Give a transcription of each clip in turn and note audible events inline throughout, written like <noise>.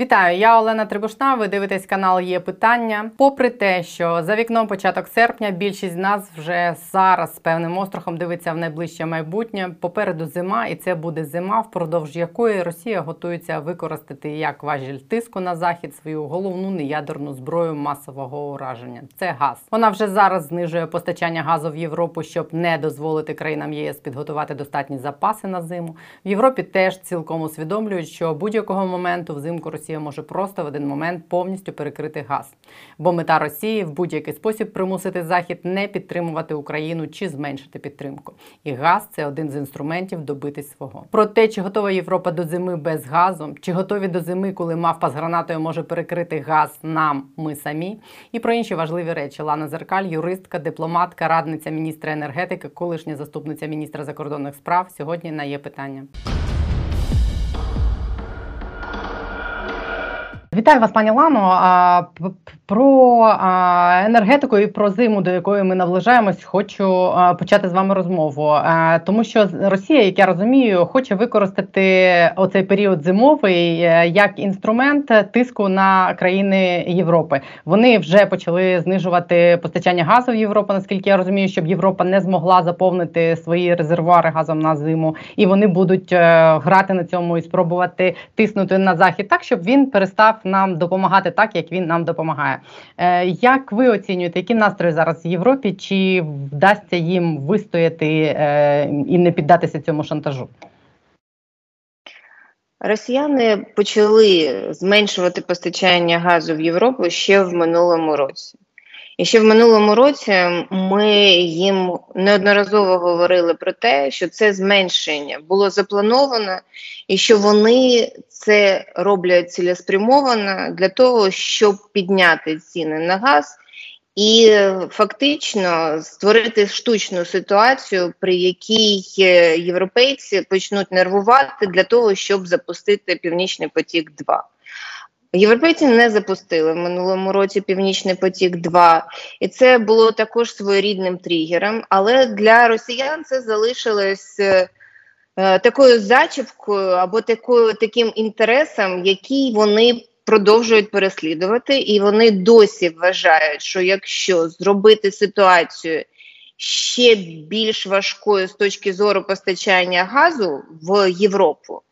Вітаю, я Олена Трибушна. Ви дивитесь канал Є питання. Попри те, що за вікном початок серпня більшість з нас вже зараз з певним острахом дивиться в найближче майбутнє. Попереду зима, і це буде зима, впродовж якої Росія готується використати як важіль тиску на захід свою головну неядерну зброю масового ураження. Це газ. Вона вже зараз знижує постачання газу в Європу, щоб не дозволити країнам ЄС підготувати достатні запаси на зиму. В Європі теж цілком усвідомлюють, що будь-якого моменту взимку Росія може просто в один момент повністю перекрити газ. Бо мета Росії в будь-який спосіб примусити Захід не підтримувати Україну чи зменшити підтримку. І газ це один з інструментів добитись свого. Про те, чи готова Європа до зими без газу, чи готові до зими, коли мавпа з гранатою може перекрити газ нам, ми самі, і про інші важливі речі. Лана Зеркаль, юристка, дипломатка, радниця міністра енергетики, колишня заступниця міністра закордонних справ. Сьогодні на є питання. Вітаю вас, пані Лано. Про енергетику і про зиму, до якої ми наближаємось, хочу почати з вами розмову, тому що Росія, як я розумію, хоче використати оцей період зимовий е, як інструмент тиску на країни Європи. Вони вже почали знижувати постачання газу в Європу, наскільки я розумію, щоб Європа не змогла заповнити свої резервуари газом на зиму, і вони будуть е, грати на цьому і спробувати тиснути на захід так, щоб він перестав нам допомагати так, як він нам допомагає. Е, як ви оцінюєте, які настрої зараз в Європі? Чи вдасться їм вистояти е, і не піддатися цьому шантажу? Росіяни почали зменшувати постачання газу в Європу ще в минулому році. І ще в минулому році ми їм неодноразово говорили про те, що це зменшення було заплановано, і що вони це роблять цілеспрямовано для того, щоб підняти ціни на газ. І фактично створити штучну ситуацію, при якій європейці почнуть нервувати для того, щоб запустити Північний потік. 2 Європейці не запустили в минулому році Північний потік. 2 і це було також своєрідним тригером. Але для росіян це залишилось е, такою зачіпкою або такою таким інтересом, який вони продовжують переслідувати, і вони досі вважають, що якщо зробити ситуацію ще більш важкою з точки зору постачання газу в Європу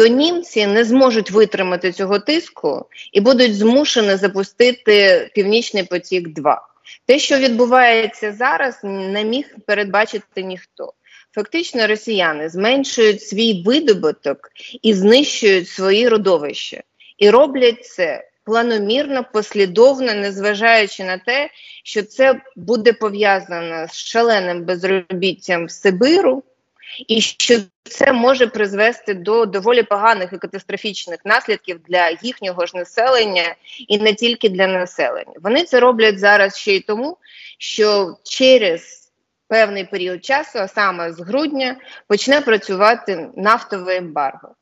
то німці не зможуть витримати цього тиску і будуть змушені запустити Північний потік. 2 те, що відбувається зараз, не міг передбачити ніхто. Фактично, росіяни зменшують свій видобуток і знищують свої родовища, і роблять це планомірно, послідовно, незважаючи на те, що це буде пов'язано з шаленим безробіттям в Сибиру, і що це може призвести до доволі поганих і катастрофічних наслідків для їхнього ж населення і не тільки для населення. Вони це роблять зараз ще й тому, що через певний період часу, а саме з грудня, почне працювати нафтове ембарго.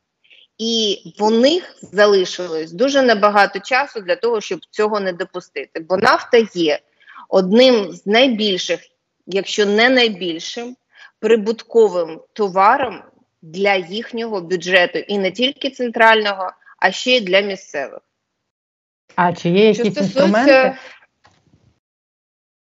І в них залишилось дуже небагато часу для того, щоб цього не допустити. Бо нафта є одним з найбільших, якщо не найбільшим, прибутковим товаром для їхнього бюджету, і не тільки центрального, а ще й для місцевих. А чи є якісь що інструменти?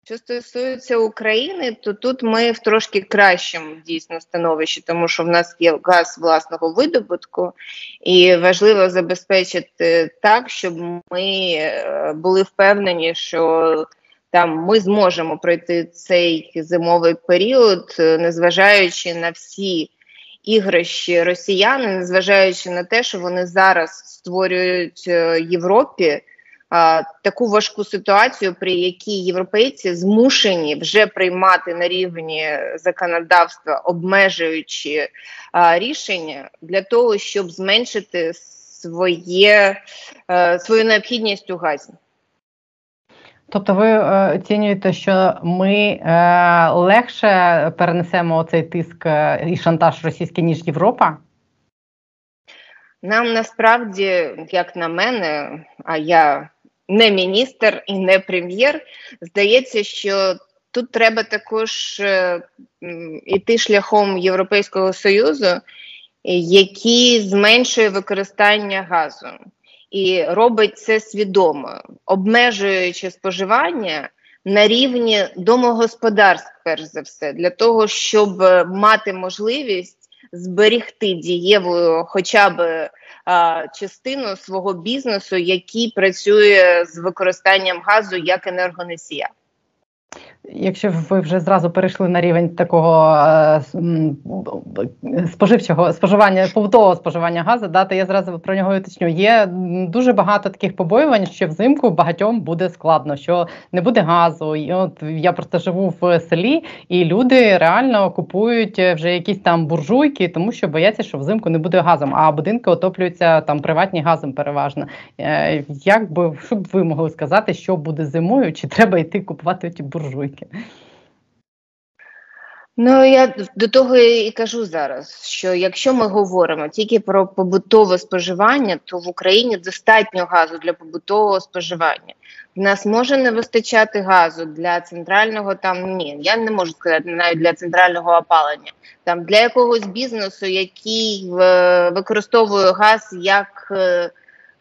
Що стосується України, то тут ми в трошки кращому дійсно становищі, тому що в нас є газ власного видобутку, і важливо забезпечити так, щоб ми е, були впевнені, що там ми зможемо пройти цей зимовий період, е, незважаючи на всі іграші росіяни, незважаючи на те, що вони зараз створюють е, Європі таку важку ситуацію, при якій європейці змушені вже приймати на рівні законодавства обмежуючі а, рішення для того, щоб зменшити своє, а, е, свою необхідність у газі. Тобто ви е, оцінюєте, що ми е, легше перенесемо цей тиск е, і шантаж російський, ніж Європа? Нам насправді, як на мене, а я не міністр і не прем'єр, здається, що тут треба також іти шляхом Європейського союзу, який зменшує використання газу і робить це свідомо, обмежуючи споживання на рівні домогосподарств, перш за все, для того, щоб мати можливість зберігти дієвою, хоча б а, частину свого бізнесу, який працює з використанням газу як енергоносія. Якщо ви вже зразу перейшли на рівень такого е, споживчого споживання, побутового споживання газу, да, то я зразу про нього уточню. Є дуже багато таких побоювань, що взимку багатьом буде складно, що не буде газу. І от я просто живу в селі, і люди реально купують вже якісь там буржуйки, тому що бояться, що взимку не буде газом, а будинки отоплюються там приватні газом переважно. Е, як би що б ви могли сказати, що буде зимою, чи треба йти купувати ті буржуйки? Таке? Ну, я до того і кажу зараз, що якщо ми говоримо тільки про побутове споживання, то в Україні достатньо газу для побутового споживання. В нас може не вистачати газу для центрального там ні, я не можу сказати навіть для центрального опалення, там для якогось бізнесу, який використовує газ як е,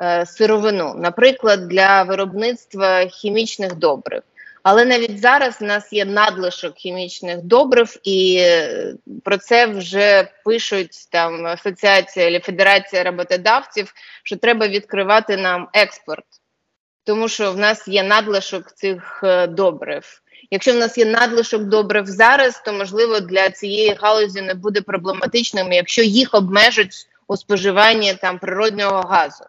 е, сировину, наприклад, для виробництва хімічних добрив. Але навіть зараз в нас є надлишок хімічних добрив, і е, про це вже пишуть там асоціація або федерація роботодавців, що треба відкривати нам експорт, тому що в нас є надлишок цих е, добрив. Якщо в нас є надлишок добрив зараз, то можливо для цієї галузі не буде проблематичним, якщо їх обмежать у споживанні там природнього газу.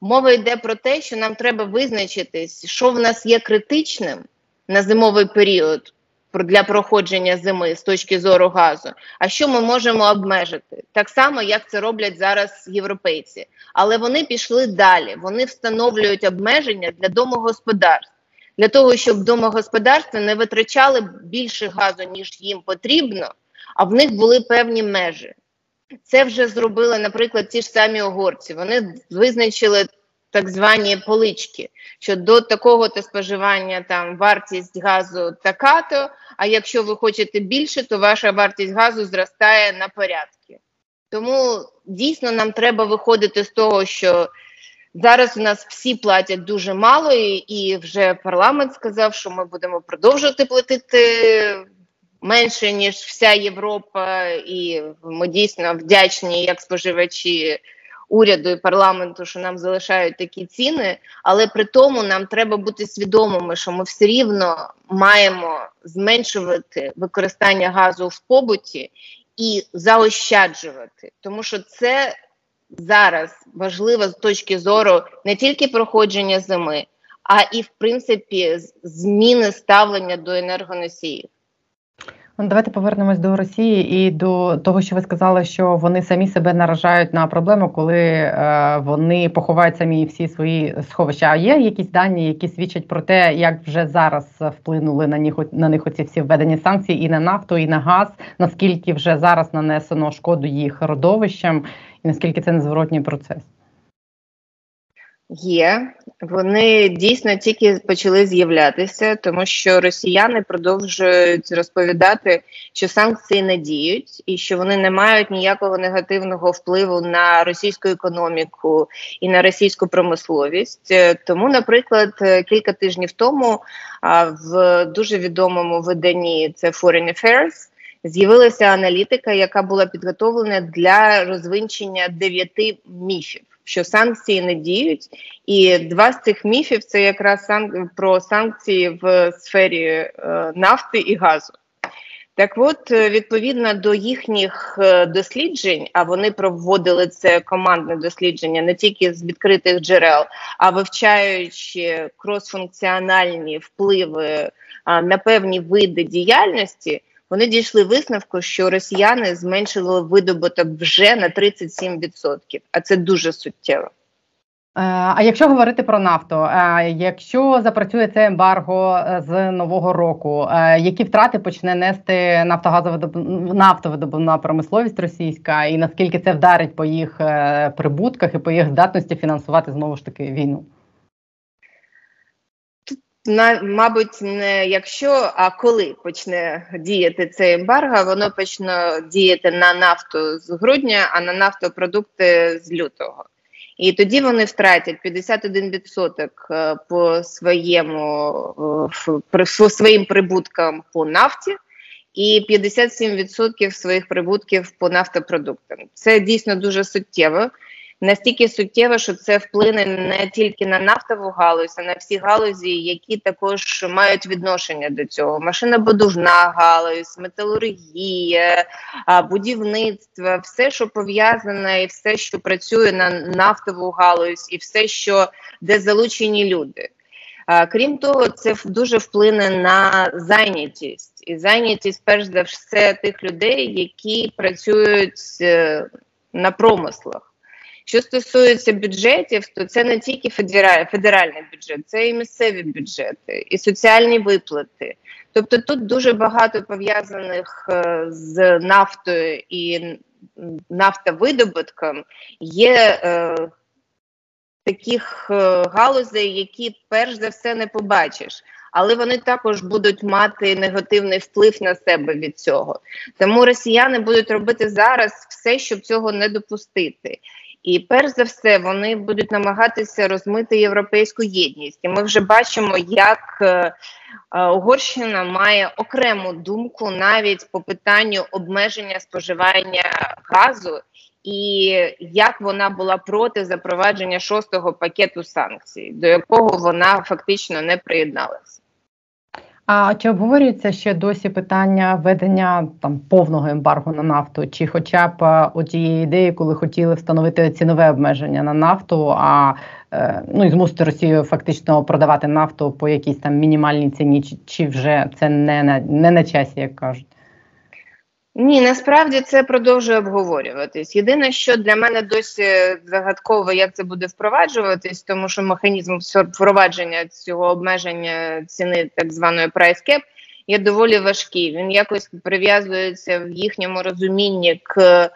Мова йде про те, що нам треба визначитись, що в нас є критичним на зимовий період для проходження зими з точки зору газу. А що ми можемо обмежити? Так само, як це роблять зараз європейці. Але вони пішли далі. Вони встановлюють обмеження для домогосподарств. Для того, щоб домогосподарства не витрачали більше газу, ніж їм потрібно, а в них були певні межі. Це вже зробили, наприклад, ті ж самі угорці. Вони визначили так звані полички, що до такого то споживання там вартість газу така-то, а якщо ви хочете більше, то ваша вартість газу зростає на порядки. Тому дійсно нам треба виходити з того, що зараз у нас всі платять дуже мало, і вже парламент сказав, що ми будемо продовжувати платити. Менше ніж вся Європа, і ми дійсно вдячні як споживачі уряду і парламенту, що нам залишають такі ціни, але при тому нам треба бути свідомими, що ми все рівно маємо зменшувати використання газу в побуті і заощаджувати, тому що це зараз важливо з точки зору не тільки проходження зими, а і в принципі зміни ставлення до енергоносіїв. Ну, давайте повернемось до Росії і до того, що ви сказали, що вони самі себе наражають на проблему, коли е, вони поховають самі всі свої сховища. А є якісь дані, які свідчать про те, як вже зараз вплинули на них на них оці всі введені санкції і на нафту, і на газ, наскільки вже зараз нанесено шкоду їх родовищам, і наскільки це незворотній процес. Є, вони дійсно тільки почали з'являтися, тому що росіяни продовжують розповідати, що санкції не діють і що вони не мають ніякого негативного впливу на російську економіку і на російську промисловість. Е, тому, наприклад, е, кілька тижнів тому в дуже відомому виданні це Foreign Affairs, з'явилася аналітика, яка була підготовлена для розвинчення дев'яти міфів що санкції не діють, і два з цих міфів це якраз сан... про санкції в сфері е, нафти і газу. Так, от, е, відповідно до їхніх е, досліджень, а вони проводили це командне дослідження не тільки з відкритих джерел, а вивчаючи кросфункціональні впливи на певні види діяльності вони дійшли висновку, що росіяни зменшили видобуток вже на 37%, а це дуже суттєво. Е, а якщо говорити про нафту, е, якщо запрацює це ембарго е, з нового року, які втрати почне нести нафтовидобувна промисловість російська, і наскільки це вдарить по їх прибутках і по їх здатності фінансувати знову ж таки війну? На мабуть, не якщо, а коли почне діяти цей ембарго, воно почне діяти на нафту з грудня, а на нафтопродукти з лютого. І тоді вони втратять 51% е, по своєму по своїм прибуткам по нафті. І 57% своїх прибутків по нафтопродуктам. Це дійсно дуже суттєво настільки суттєво, що це вплине не тільки на нафтову галузь, а на всі галузі, які також мають відношення до цього: машинобудувна галузь, металургія, будівництво, все, що пов'язане, і все, що працює на нафтову галузь, і все, що де залучені люди. Крім того, це дуже вплине на зайнятість, і зайнятість, перш за все, тих людей, які працюють е, на промислах. Що стосується бюджетів, то це не тільки федеральний бюджет, це і місцеві бюджети, і соціальні виплати. Тобто тут дуже багато пов'язаних е, з нафтою і нафтовидобутком є е, таких е, галузей, які перш за все не побачиш. Але вони також будуть мати негативний вплив на себе від цього. Тому росіяни будуть робити зараз все, щоб цього не допустити. І перш за все вони будуть намагатися розмити європейську єдність. І ми вже бачимо, як е, е, Угорщина має окрему думку навіть по питанню обмеження споживання газу, і як вона була проти запровадження шостого пакету санкцій, до якого вона фактично не приєдналася. А чи обговорюється ще досі питання введення там повного ембарго на нафту, чи хоча б отієї тієї ідеї, коли хотіли встановити цінове обмеження на нафту, а е, ну і змусити Росію фактично продавати нафту по якійсь там мінімальній ціні, чи, чи вже це не на не на часі, як кажуть? Ні, насправді це продовжує обговорюватись. Єдине, що для мене досі загадково, як це буде впроваджуватись, тому що механізм впровадження цього обмеження ціни так званої price cap є доволі важкий. Він якось прив'язується в їхньому розумінні к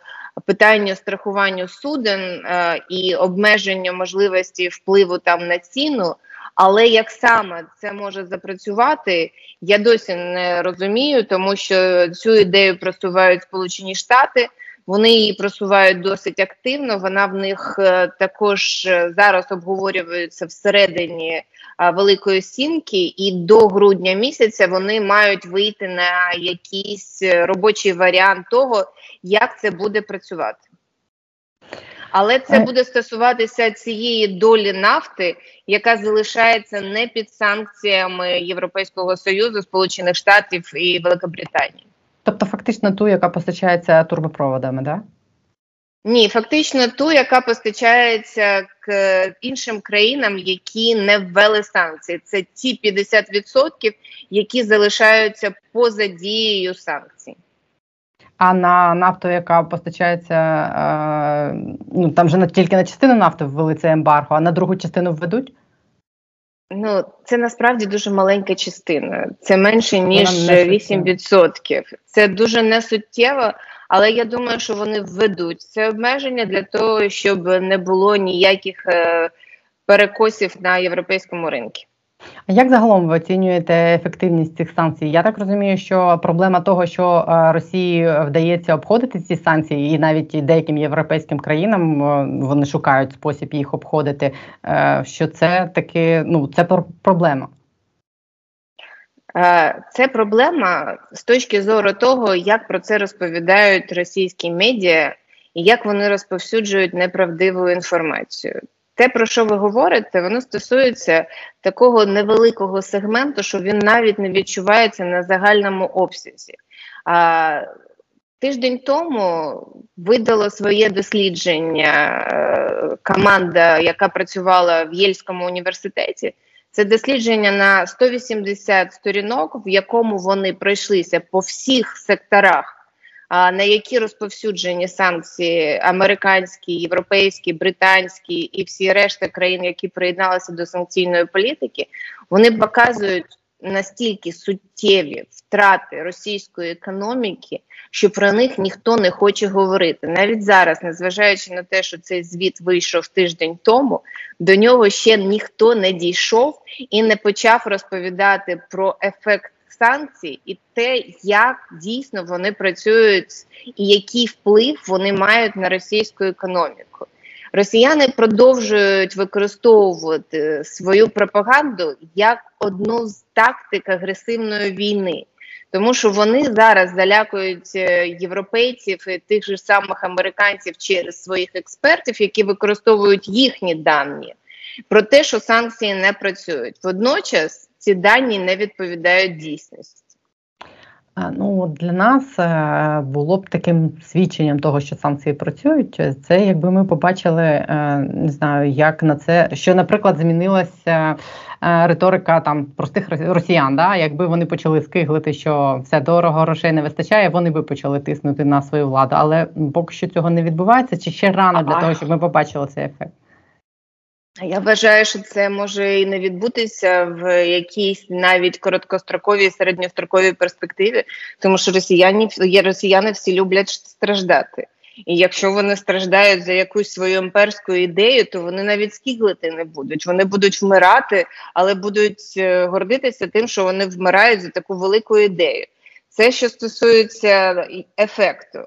питанню страхуванню суден е, і обмеженню можливості впливу там на ціну. Але як саме це може запрацювати, я досі не розумію, тому що цю ідею просувають Сполучені Штати. Вони її просувають досить активно. Вона в них е, також е, зараз обговорюється всередині е, Великої Сімки, і до грудня місяця вони мають вийти на якийсь робочий варіант того, як це буде працювати. Але це буде стосуватися цієї долі нафти, яка залишається не під санкціями Європейського союзу, Сполучених Штатів і Великобританії. Тобто, фактично, ту, яка постачається турбопроводами, да? Ні, фактично ту, яка постачається к іншим країнам, які не ввели санкції. Це ті 50%, які залишаються поза дією санкцій. А на нафту, яка постачається, е, ну там вже не тільки на частину нафти ввели це ембарго, а на другу частину введуть? Ну, це насправді дуже маленька частина. Це менше ніж 8%. Це дуже несуттєво, але я думаю, що вони введуть це обмеження для того, щоб не було ніяких е, перекосів на європейському ринку. А як загалом ви оцінюєте ефективність цих санкцій? Я так розумію, що проблема того, що е, Росії вдається обходити ці санкції, і навіть деяким європейським країнам е, вони шукають спосіб їх обходити. Е, що це таки ну це проблема? Це проблема з точки зору того, як про це розповідають російські медіа і як вони розповсюджують неправдиву інформацію. Те, про що ви говорите, воно стосується такого невеликого сегменту, що він навіть не відчувається на загальному обсязі. А, Тиждень тому видала своє дослідження е, команда, яка працювала в Єльському університеті. Це дослідження на 180 сторінок, в якому вони пройшлися по всіх секторах на які розповсюджені санкції американські, європейські, британські і всі решта країн, які приєдналися до санкційної політики, вони показують настільки суттєві втрати російської економіки, що про них ніхто не хоче говорити. Навіть зараз, незважаючи на те, що цей звіт вийшов тиждень тому, до нього ще ніхто не дійшов і не почав розповідати про ефект санкцій і те, як дійсно вони працюють, і який вплив вони мають на російську економіку. Росіяни продовжують використовувати свою пропаганду як одну з тактик агресивної війни. Тому що вони зараз залякують е, європейців і тих же самих американців через своїх експертів, які використовують їхні дані, про те, що санкції не працюють. Водночас ці дані не відповідають дійсності. Ну для нас е, було б таким свідченням того, що санкції працюють. Це якби ми побачили, е, не знаю, як на це, що, наприклад, змінилася е, риторика там простих росіян. Да? Якби вони почали скиглити, що все дорого грошей не вистачає, вони би почали тиснути на свою владу. Але поки що цього не відбувається, чи ще рано для того, щоб ми побачили цей ефект. Я вважаю, що це може і не відбутися в якійсь навіть короткостроковій середньостроковій перспективі, тому що росіяни росіяни всі люблять страждати. І якщо вони страждають за якусь свою імперську ідею, то вони навіть скіглити не будуть. Вони будуть вмирати, але будуть е, гордитися тим, що вони вмирають за таку велику ідею. Це що стосується ефекту.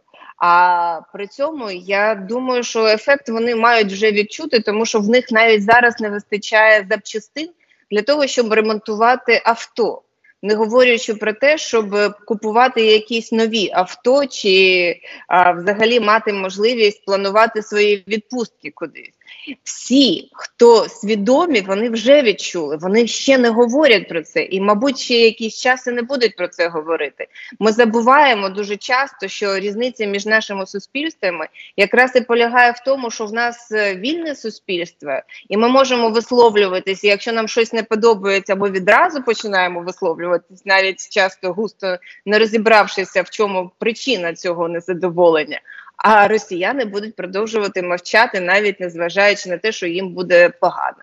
А при цьому я думаю, що ефект вони мають вже відчути, тому що в них навіть зараз не вистачає запчастин для того, щоб ремонтувати авто, не говорячи про те, щоб купувати якісь нові авто, чи а, взагалі мати можливість планувати свої відпустки кудись. Всі, хто свідомі, вони вже відчули, вони ще не говорять про це, і, мабуть, ще якийсь час і не будуть про це говорити. Ми забуваємо дуже часто, що різниця між нашими суспільствами якраз і полягає в тому, що в нас е, вільне суспільство, і ми можемо висловлюватися. Якщо нам щось не подобається, або відразу починаємо висловлюватись, навіть часто густо не розібравшися, в чому причина цього незадоволення а росіяни будуть продовжувати мовчати, навіть незважаючи на те, що їм буде погано.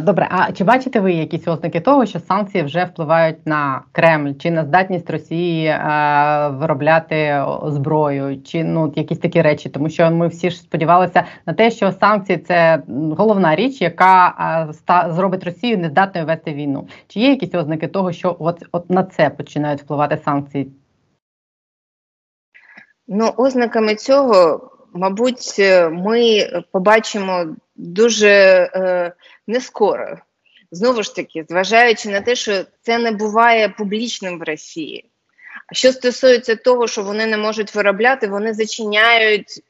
Добре, а чи бачите ви якісь ознаки того, що санкції вже впливають на Кремль чи на здатність Росії е, виробляти зброю, чи ну якісь такі речі? Тому що ми всі ж сподівалися на те, що санкції це головна річ, яка е, ста зробить Росію нездатною вести війну. Чи є якісь ознаки того, що от, от на це починають впливати санкції? Ну, ознаками цього, мабуть, ми побачимо дуже е, не скоро. Знову ж таки, зважаючи на те, що це не буває публічним в Росії. Що стосується того, що вони не можуть виробляти, вони зачиняють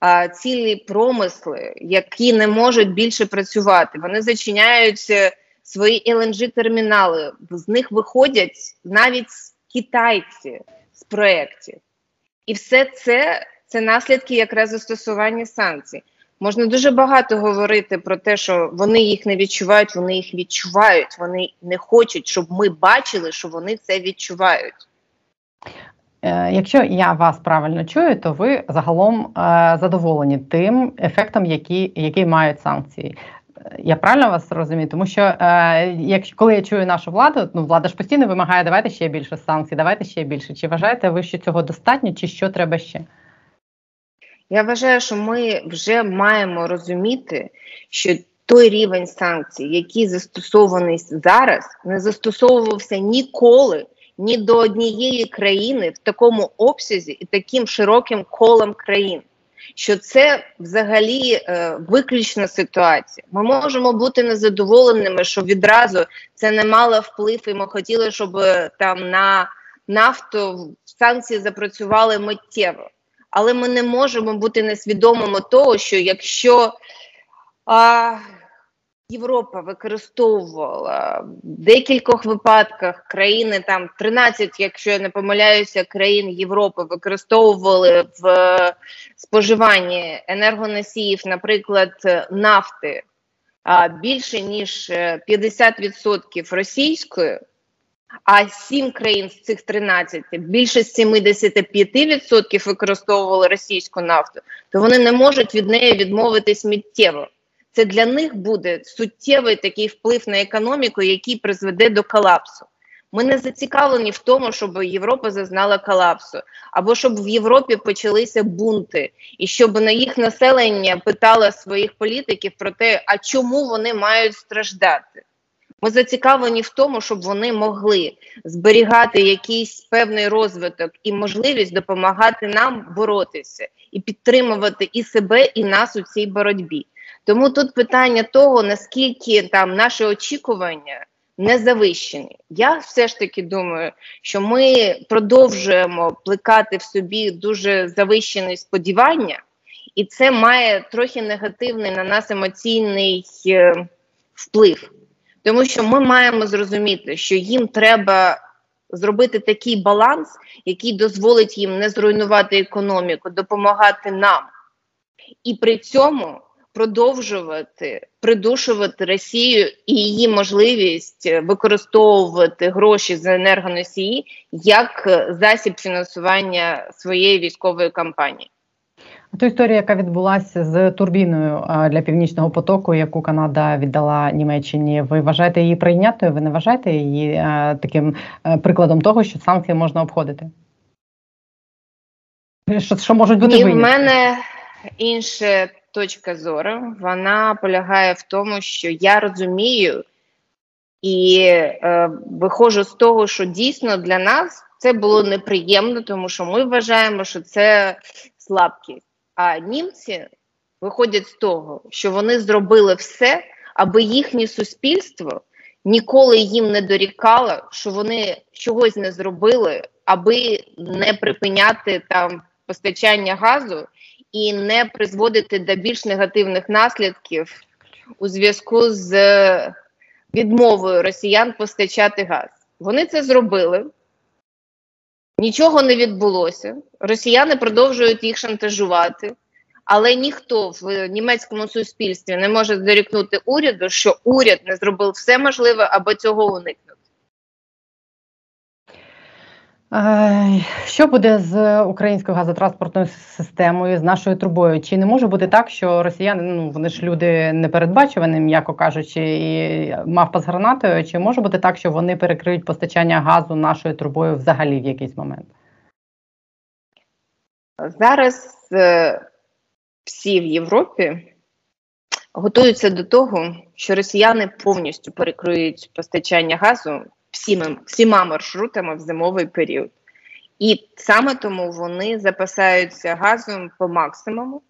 а, цілі промисли, які не можуть більше працювати. Вони зачиняють е, свої lng термінали з них виходять навіть китайці з проєктів. І все це це наслідки якраз застосування санкцій. Можна дуже багато говорити про те, що вони їх не відчувають, вони їх відчувають. Вони не хочуть, щоб ми бачили, що вони це відчувають. Е, якщо я вас правильно чую, то ви загалом е, задоволені тим ефектом, який, який мають санкції. Я правильно вас розумію? Тому що е, якщо коли я чую нашу владу, ну влада ж постійно вимагає давайте ще більше санкцій, давайте ще більше. Чи вважаєте ви, що цього достатньо, чи що треба ще? Я вважаю, що ми вже маємо розуміти, що той рівень санкцій, який застосований зараз, не застосовувався ніколи ні до однієї країни в такому обсязі і таким широким колом країн що це взагалі е, виключна ситуація. Ми можемо бути незадоволеними, що відразу це не мало вплив, і ми хотіли, щоб е, там на нафту санкції запрацювали миттєво. Але ми не можемо бути несвідомими того, що якщо а, Європа використовувала в декількох випадках країни там 13, якщо я не помиляюся, країн Європи використовували в споживанні енергоносіїв, наприклад, нафти більше ніж 50% російської. А 7 країн з цих 13, більше 75% використовували російську нафту, то вони не можуть від неї відмовитись миттєво це для них буде суттєвий такий вплив на економіку, який призведе до колапсу. Ми не зацікавлені в тому, щоб Європа зазнала колапсу, або щоб в Європі почалися бунти, і щоб на їх населення питало своїх політиків про те, а чому вони мають страждати. Ми зацікавлені в тому, щоб вони могли зберігати якийсь певний розвиток і можливість допомагати нам боротися і підтримувати і себе, і нас у цій боротьбі. Тому тут питання того, наскільки там наші очікування не завищені. Я все ж таки думаю, що ми продовжуємо плекати в собі дуже завищені сподівання, і це має трохи негативний на нас емоційний е, вплив. Тому що ми маємо зрозуміти, що їм треба зробити такий баланс, який дозволить їм не зруйнувати економіку, допомагати нам. І при цьому продовжувати придушувати Росію і її можливість використовувати гроші за енергоносії як засіб фінансування своєї військової кампанії. А ту історію, яка відбулася з турбіною для північного потоку, яку Канада віддала Німеччині, ви вважаєте її прийнятою? Ви не вважаєте її таким прикладом того, що санкції можна обходити? Що що можуть бути Ні, в мене інша точка зору. Вона полягає в тому, що я розумію і е, виходжу з того, що дійсно для нас це було неприємно, тому що ми вважаємо, що це слабкість. А німці виходять з того, що вони зробили все, аби їхнє суспільство ніколи їм не дорікало, що вони чогось не зробили, аби не припиняти там постачання газу і не призводити до більш негативних наслідків у зв'язку з відмовою росіян постачати газ. Вони це зробили. Нічого не відбулося. Росіяни продовжують їх шантажувати, але ніхто в німецькому суспільстві не може дорікнути уряду, що уряд не зробив все можливе, аби цього уникнути. Що буде з українською газотранспортною системою, з нашою трубою? Чи не може бути так, що росіяни ну вони ж люди непередбачувані, м'яко кажучи, і мавпа з гранатою? Чи може бути так, що вони перекриють постачання газу нашою трубою взагалі в якийсь момент? Зараз е, всі в Європі готуються до того, що росіяни повністю перекриють постачання газу всіма, всіма маршрутами в зимовий період. І саме тому вони запасаються газом по максимуму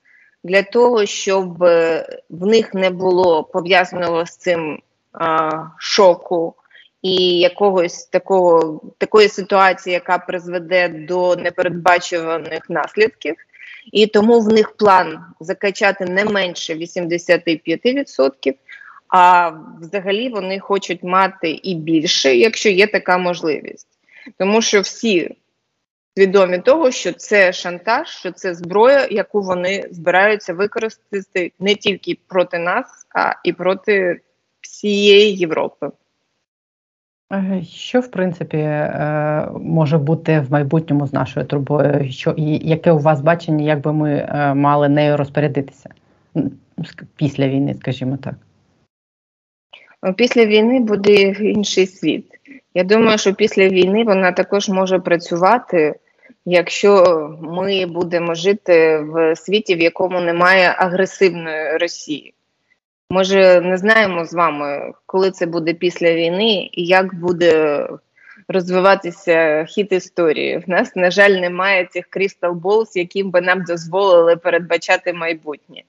для того, щоб е, в них не було пов'язаного з цим а, шоку і якогось такого такої ситуації, яка призведе до непередбачуваних наслідків. І тому в них план закачати не менше 85%, а взагалі вони хочуть мати і більше, якщо є така можливість. Тому що всі свідомі того, що це шантаж, що це зброя, яку вони збираються використати не тільки проти нас, а і проти всієї Європи. Е, що в принципі е, може бути в майбутньому з нашою трубою? Що і яке у вас бачення, як би ми е, мали нею розпорядитися після війни, скажімо так? Після війни буде інший світ. Я думаю, що після війни вона також може працювати, якщо ми будемо жити в світі, в якому немає агресивної Росії. Може, не знаємо з вами, коли це буде після війни і як буде розвиватися хід історії. В нас, на жаль, немає цих Crystal Balls, яким би нам дозволили передбачати майбутнє.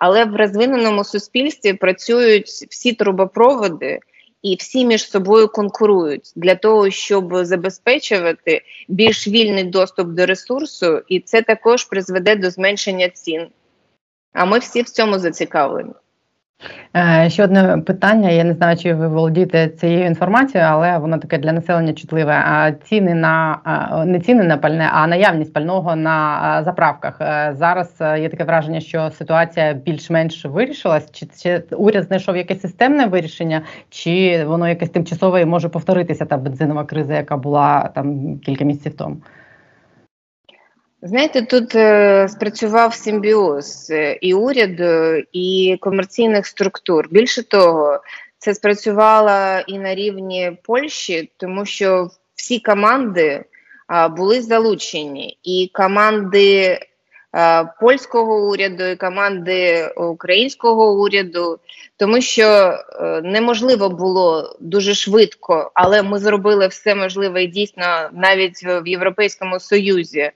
Але в розвиненому суспільстві працюють всі трубопроводи і всі між собою конкурують для того, щоб забезпечувати більш вільний доступ до ресурсу, і це також призведе до зменшення цін. А ми всі в цьому зацікавлені. Е, ще одне питання. Я не знаю, чи ви володієте цією інформацією, але воно таке для населення чутливе. А ціни на не ціни на пальне, а наявність пального на заправках. Е, зараз е, є таке враження, що ситуація більш-менш вирішилась. Чи, чи уряд знайшов якесь системне вирішення, чи воно якесь тимчасове і може повторитися та бензинова криза, яка була там кілька місяців тому? Знаєте, тут е, спрацював симбіоз е, і уряду, і комерційних структур. Більше того, це спрацювало і на рівні Польщі, тому що всі команди а, були залучені, і команди польського уряду і команди українського уряду, тому що е, неможливо було дуже швидко, але ми зробили все можливе і дійсно навіть в Європейському Союзі.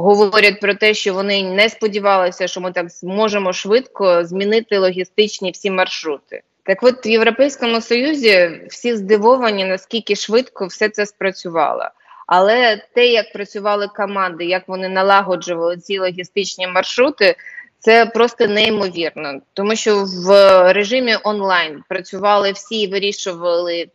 Говорять про те, що вони не сподівалися, що ми так зможемо швидко змінити логістичні всі маршрути. Так, от в Європейському Союзі всі здивовані, наскільки швидко все це спрацювало. Але те, як працювали команди, як вони налагоджували ці логістичні маршрути, це просто неймовірно, тому що в режимі онлайн працювали всі, і вирішували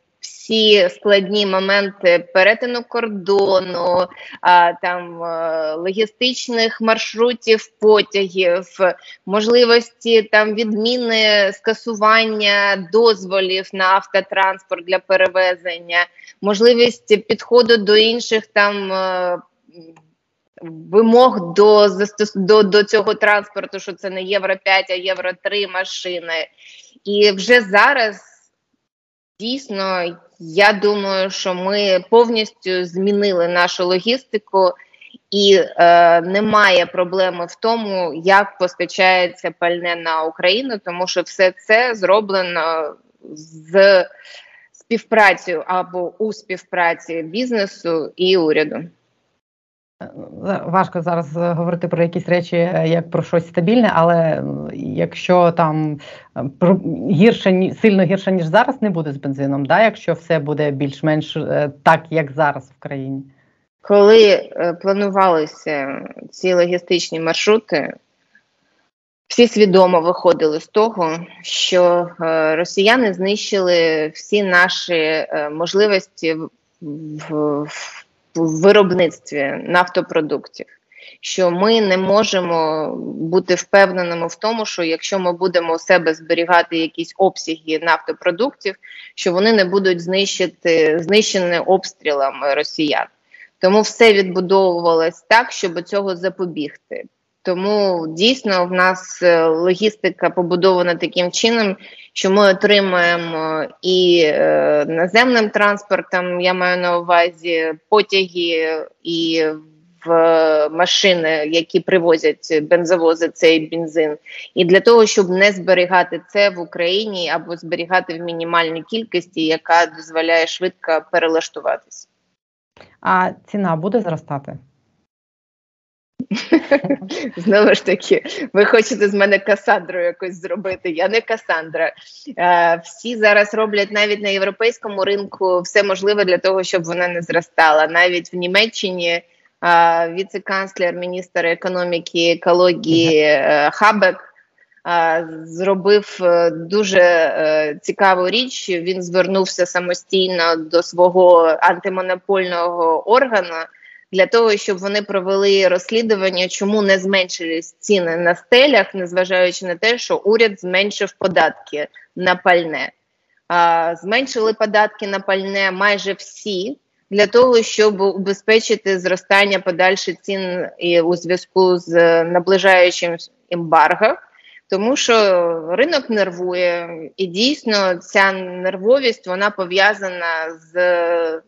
всі складні моменти перетину кордону, а, там е, логістичних маршрутів, потягів, можливості там відміни скасування дозволів на автотранспорт для перевезення, можливість підходу до інших там. Е, вимог до до, до цього транспорту, що це не євро 5, а євро 3 машини. І вже зараз дійсно я думаю, що ми повністю змінили нашу логістику. І е, немає проблеми в тому, як постачається пальне на Україну, тому що все це зроблено з співпрацею або у співпраці бізнесу і уряду. Е, важко зараз е, говорити про якісь речі е, як про щось стабільне, але якщо там гірше сильно гірше ніж зараз, не буде з бензином, да? якщо все буде більш-менш так, як зараз в країні. Коли планувалися ці логістичні маршрути, всі свідомо виходили з того, що росіяни знищили всі наші можливості в в виробництві нафтопродуктів. Що ми не можемо бути впевненими в тому, що якщо ми будемо у себе зберігати якісь обсяги нафтопродуктів, що вони не будуть знищити знищені обстрілами росіян. Тому все відбудовувалось так, щоб цього запобігти. Тому дійсно в нас е, логістика побудована таким чином, що ми отримаємо і е, наземним транспортом, я маю на увазі потяги і в машини, які привозять бензовози, цей бензин, і для того, щоб не зберігати це в Україні або зберігати в мінімальній кількості, яка дозволяє швидко перелаштуватися. А ціна буде зростати? <laughs> Знову ж таки, ви хочете з мене Касандру якось зробити. Я не Касандра. Е, всі зараз роблять навіть на європейському ринку все можливе для того, щоб вона не зростала. Навіть в Німеччині е, віце-канцлер, міністр економіки екології е, Хабек. Зробив дуже цікаву річ. Він звернувся самостійно до свого антимонопольного органу для того, щоб вони провели розслідування, чому не зменшились ціни на стелях, незважаючи на те, що уряд зменшив податки на пальне. А, Зменшили податки на пальне майже всі. Для того щоб убезпечити зростання подальших цін і у зв'язку з наближаючим ембарго, тому що ринок нервує, і дійсно ця нервовість вона пов'язана з Е,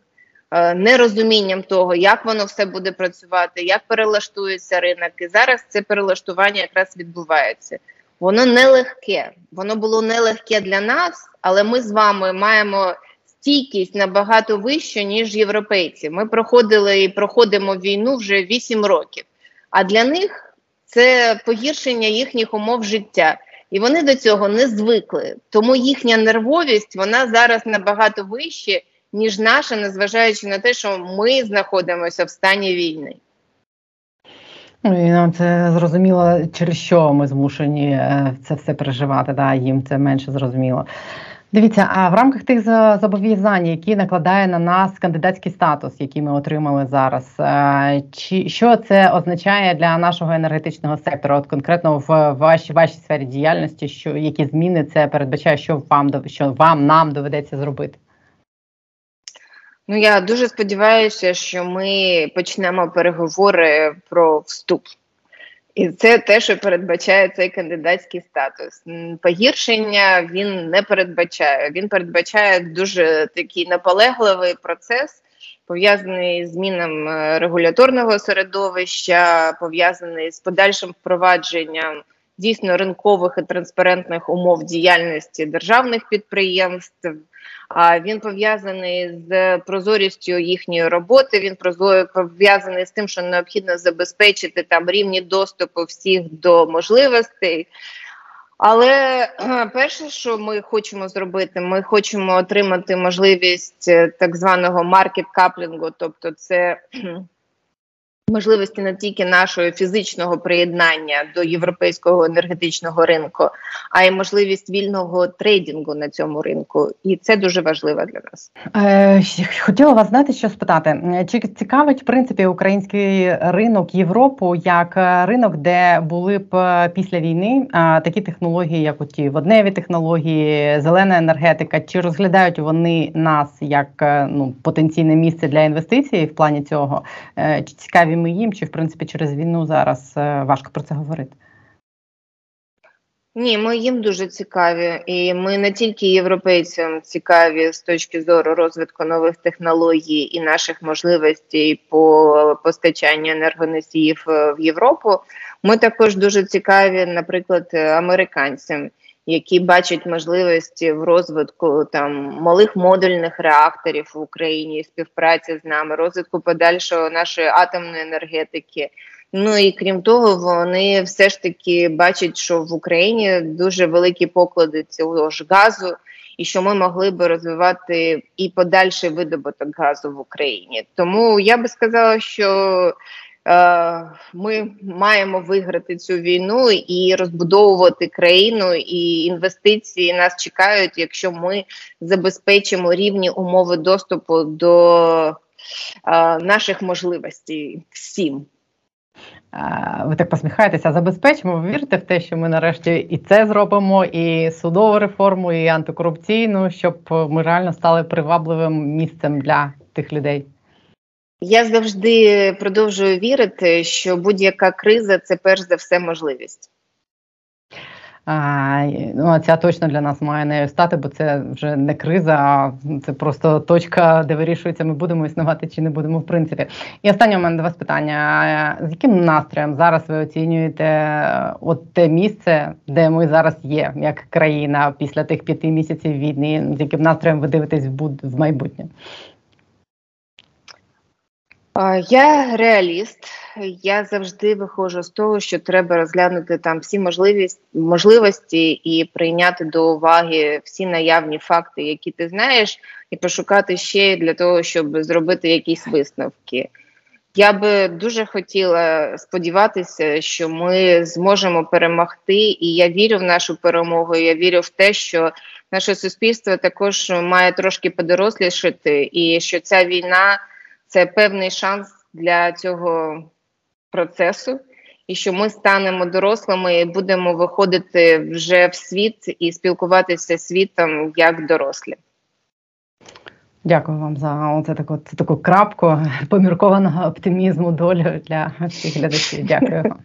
нерозумінням того, як воно все буде працювати, як перелаштується ринок. І зараз це перелаштування якраз відбувається. Воно нелегке, воно було нелегке для нас, але ми з вами маємо стійкість набагато вищу, ніж європейці. Ми проходили і проходимо війну вже 8 років. А для них це погіршення їхніх умов життя. І вони до цього не звикли. Тому їхня нервовість вона зараз набагато вища, ніж наша, незважаючи на те, що ми знаходимося в стані війни. Ну, і нам це зрозуміло, через що ми змушені е, це все переживати. Да, Їм це менше зрозуміло. Дивіться, а в рамках тих зобов'язань, які накладає на нас кандидатський статус, який ми отримали зараз, е, чи що це означає для нашого енергетичного сектора? От конкретно в вашій вашій сфері діяльності, що які зміни це передбачає, що вам що вам нам доведеться зробити? Ну я дуже сподіваюся, що ми почнемо переговори про вступ. І це те, що передбачає цей кандидатський статус. Погіршення він не передбачає. Він передбачає дуже такий наполегливий процес, пов'язаний з зміном е, регуляторного середовища, пов'язаний з подальшим впровадженням дійсно ринкових і транспарентних умов діяльності державних підприємств. Він пов'язаний з прозорістю їхньої роботи. Він пов'язаний з тим, що необхідно забезпечити там рівні доступу всіх до можливостей. Але перше, що ми хочемо зробити, ми хочемо отримати можливість е, так званого маркет каплінгу, тобто це можливості не тільки нашого фізичного приєднання до європейського енергетичного ринку, а й можливість вільного трейдингу на цьому ринку, і це дуже важливо для нас. Е, Хотіла вас знати, що спитати, чи цікавить в принципі український ринок Європу як ринок, де були б е, після війни такі технології, як оті водневі технології, зелена енергетика, чи розглядають вони нас як е, ну потенційне місце для інвестицій в плані цього? Е, чи цікаві ми їм, чи в принципі через війну зараз е, важко про це говорити? Ні, ми їм дуже цікаві, і ми не тільки європейцям цікаві з точки зору розвитку нових технологій і наших можливостей по постачанню енергоносіїв е, в Європу. Ми також дуже цікаві, наприклад, американцям, які бачать можливості в розвитку там малих модульних реакторів в Україні, співпраці з нами, розвитку подальшого нашої атомної енергетики. Ну і крім того, вони все ж таки бачать, що в Україні дуже великі поклади цього ж газу, і що ми могли би розвивати і подальший видобуток газу в Україні. Тому я би сказала, що ми маємо виграти цю війну і розбудовувати країну, і інвестиції нас чекають, якщо ми забезпечимо рівні умови доступу до е, наших можливостей всім. Е, ви так посміхаєтеся, забезпечимо. Ви вірите в те, що ми нарешті і це зробимо, і судову реформу, і антикорупційну, щоб ми реально стали привабливим місцем для тих людей. Я завжди продовжую вірити, що будь-яка криза це перш за все можливість. А, ну, Ця точно для нас має нею стати, бо це вже не криза, а це просто точка, де вирішується, ми будемо існувати чи не будемо, в принципі. І останнє у мене до вас питання: з яким настроєм зараз ви оцінюєте от те місце, де ми зараз є, як країна після тих п'яти місяців війни, з яким настроєм ви дивитесь в майбутнє? Я реаліст. Я завжди виходжу з того, що треба розглянути там всі можливість, можливості і прийняти до уваги всі наявні факти, які ти знаєш, і пошукати ще для того, щоб зробити якісь висновки. Я би дуже хотіла сподіватися, що ми зможемо перемогти, і я вірю в нашу перемогу. Я вірю в те, що наше суспільство також має трошки подорослішати, і що ця війна це певний шанс для цього процесу, і що ми станемо дорослими і будемо виходити вже в світ і спілкуватися з світом як дорослі. Дякую вам за оце таку, це таку крапку поміркованого оптимізму долю для всіх глядачів. Дякую.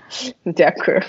<laughs> Дякую.